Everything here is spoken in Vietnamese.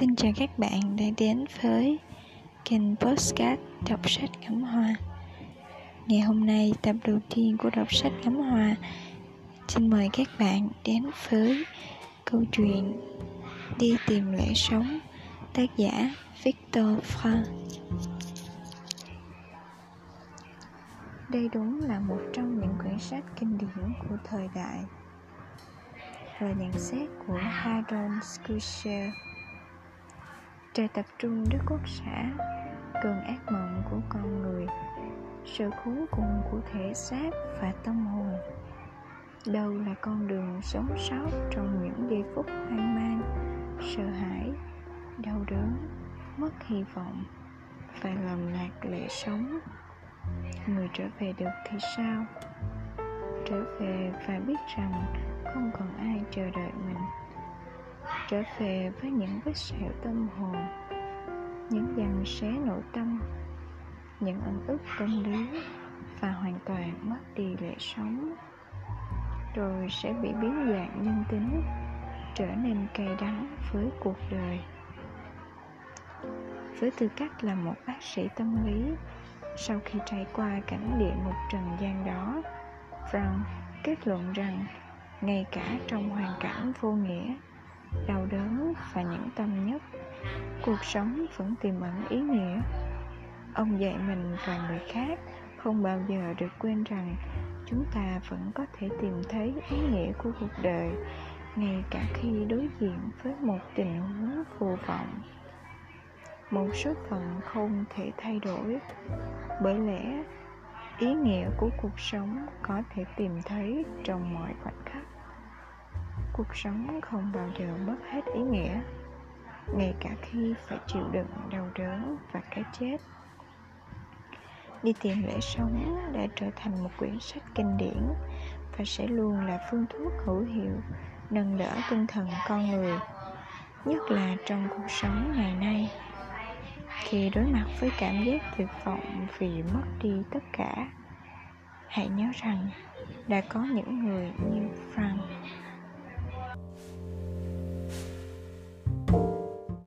Xin chào các bạn đã đến với kênh Postcard Đọc sách ngắm hoa. Ngày hôm nay, tập đầu tiên của đọc sách ngắm hoa, Xin mời các bạn đến với câu chuyện Đi tìm lẽ sống, Tác giả Victor Frank. Đây đúng là một trong những quyển sách kinh điển của thời đại và nhận xét của Harold Schusser trời tập trung đức quốc xã cơn ác mộng của con người, sự khốn cùng của thể xác và tâm hồn. Đâu là con đường sống sót trong những giây phút hoang mang, sợ hãi, đau đớn, mất hy vọng và lầm lạc lệ sống? Người trở về được thì sao? Trở về và biết rằng không còn ai chờ đợi mình trở về với những vết sẹo tâm hồn, những dằn xé nội tâm, những ẩn ức tâm lý và hoàn toàn mất đi lệ sống. Rồi sẽ bị biến dạng nhân tính, trở nên cay đắng với cuộc đời. Với tư cách là một bác sĩ tâm lý, sau khi trải qua cảnh địa ngục trần gian đó, frank kết luận rằng ngay cả trong hoàn cảnh vô nghĩa đau đớn và những tâm nhất cuộc sống vẫn tiềm ẩn ý nghĩa. Ông dạy mình và người khác không bao giờ được quên rằng chúng ta vẫn có thể tìm thấy ý nghĩa của cuộc đời, ngay cả khi đối diện với một tình huống vô vọng. Một số phận không thể thay đổi. Bởi lẽ, ý nghĩa của cuộc sống có thể tìm thấy trong mọi khoảnh khắc cuộc sống không bao giờ mất hết ý nghĩa, ngay cả khi phải chịu đựng đau đớn và cái chết. Đi tìm lẽ sống đã trở thành một quyển sách kinh điển và sẽ luôn là phương thuốc hữu hiệu nâng đỡ tinh thần con người, nhất là trong cuộc sống ngày nay. Khi đối mặt với cảm giác tuyệt vọng vì mất đi tất cả, hãy nhớ rằng đã có những người như